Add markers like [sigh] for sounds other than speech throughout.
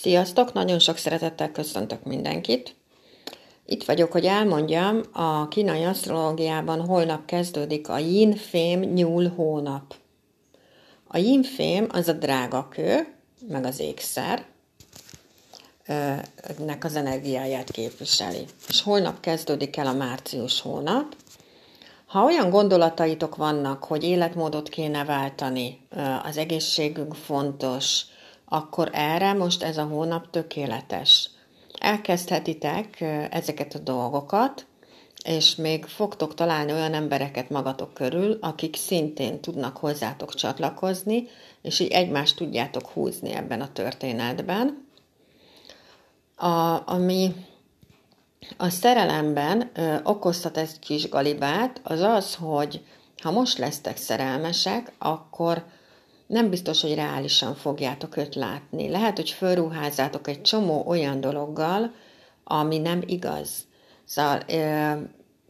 Sziasztok! Nagyon sok szeretettel köszöntök mindenkit. Itt vagyok, hogy elmondjam, a kínai asztrológiában holnap kezdődik a yin fém nyúl hónap. A yin fém az a drága kő, meg az ékszer, nek az energiáját képviseli. És holnap kezdődik el a március hónap. Ha olyan gondolataitok vannak, hogy életmódot kéne váltani, az egészségünk fontos, akkor erre most ez a hónap tökéletes. Elkezdhetitek ezeket a dolgokat, és még fogtok találni olyan embereket magatok körül, akik szintén tudnak hozzátok csatlakozni, és így egymást tudjátok húzni ebben a történetben. A, ami a szerelemben ö, okozhat egy kis galibát, az az, hogy ha most lesztek szerelmesek, akkor nem biztos, hogy reálisan fogjátok őt látni. Lehet, hogy fölruházátok egy csomó olyan dologgal, ami nem igaz. Szóval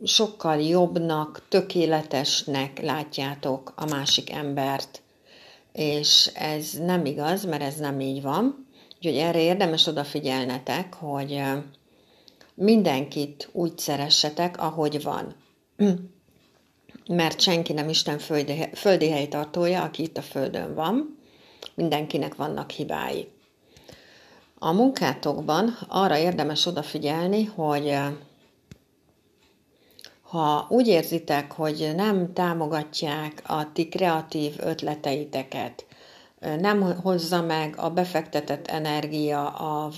sokkal jobbnak, tökéletesnek látjátok a másik embert, és ez nem igaz, mert ez nem így van. Úgyhogy erre érdemes odafigyelnetek, hogy mindenkit úgy szeressetek, ahogy van [clears throat] mert senki nem Isten földi, földi helytartója, aki itt a Földön van, mindenkinek vannak hibái. A munkátokban arra érdemes odafigyelni, hogy eh, ha úgy érzitek, hogy nem támogatják a ti kreatív ötleteiteket, eh, nem hozza meg a befektetett energia az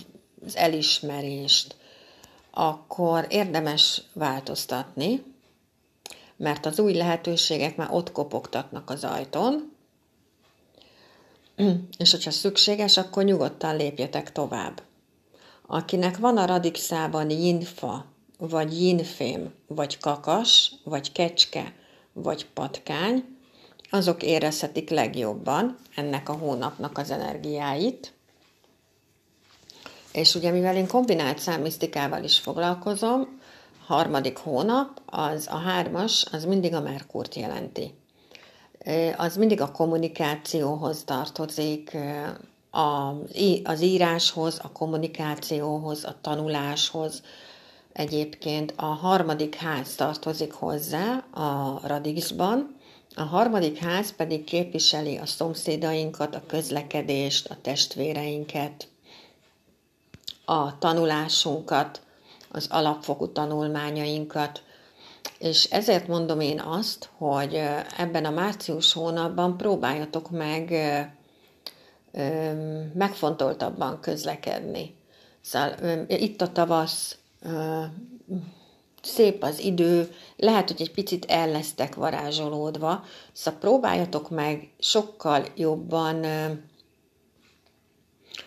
elismerést, akkor érdemes változtatni, mert az új lehetőségek már ott kopogtatnak az ajtón, [clears throat] és hogyha szükséges, akkor nyugodtan lépjetek tovább. Akinek van a radixában jinfa, vagy jinfém, vagy kakas, vagy kecske, vagy patkány, azok érezhetik legjobban ennek a hónapnak az energiáit. És ugye mivel én kombinált számisztikával is foglalkozom, harmadik hónap, az a hármas, az mindig a Merkurt jelenti. Az mindig a kommunikációhoz tartozik, az íráshoz, a kommunikációhoz, a tanuláshoz. Egyébként a harmadik ház tartozik hozzá a radixban, a harmadik ház pedig képviseli a szomszédainkat, a közlekedést, a testvéreinket, a tanulásunkat, az alapfokú tanulmányainkat. És ezért mondom én azt, hogy ebben a március hónapban próbáljatok meg megfontoltabban közlekedni. Szóval itt a tavasz, szép az idő, lehet, hogy egy picit el varázsolódva, szóval próbáljatok meg sokkal jobban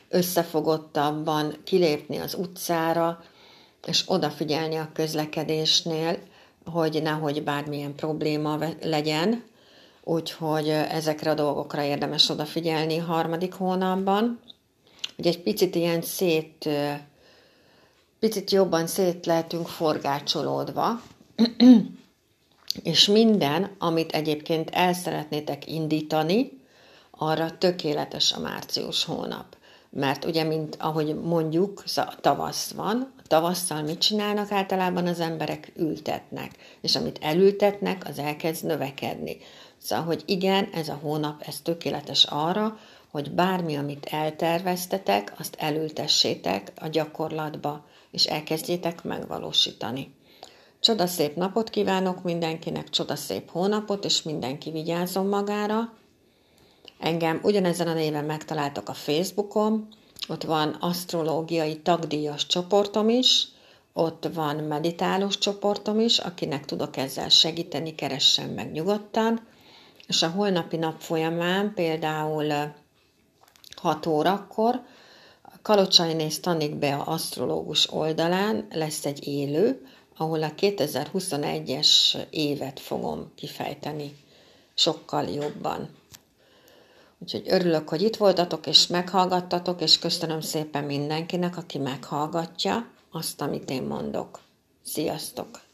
összefogottabban kilépni az utcára, és odafigyelni a közlekedésnél, hogy nehogy bármilyen probléma legyen, úgyhogy ezekre a dolgokra érdemes odafigyelni harmadik hónapban, hogy egy picit ilyen szét, picit jobban szét lehetünk forgácsolódva, és minden, amit egyébként el szeretnétek indítani, arra tökéletes a március hónap. Mert ugye, mint ahogy mondjuk, tavasz van, Tavasszal mit csinálnak általában az emberek? Ültetnek. És amit elültetnek, az elkezd növekedni. Szóval, hogy igen, ez a hónap, ez tökéletes arra, hogy bármi, amit elterveztetek, azt elültessétek a gyakorlatba, és elkezdjétek megvalósítani. Csodaszép napot kívánok mindenkinek, csodaszép hónapot, és mindenki vigyázzon magára. Engem ugyanezen a néven megtaláltak a Facebookon, ott van asztrológiai tagdíjas csoportom is, ott van meditálós csoportom is, akinek tudok ezzel segíteni, keressen meg nyugodtan, és a holnapi nap folyamán például 6 órakor Kalocsainész tanik be a asztrológus oldalán lesz egy élő, ahol a 2021-es évet fogom kifejteni sokkal jobban. Úgyhogy örülök, hogy itt voltatok és meghallgattatok, és köszönöm szépen mindenkinek, aki meghallgatja azt, amit én mondok. Sziasztok!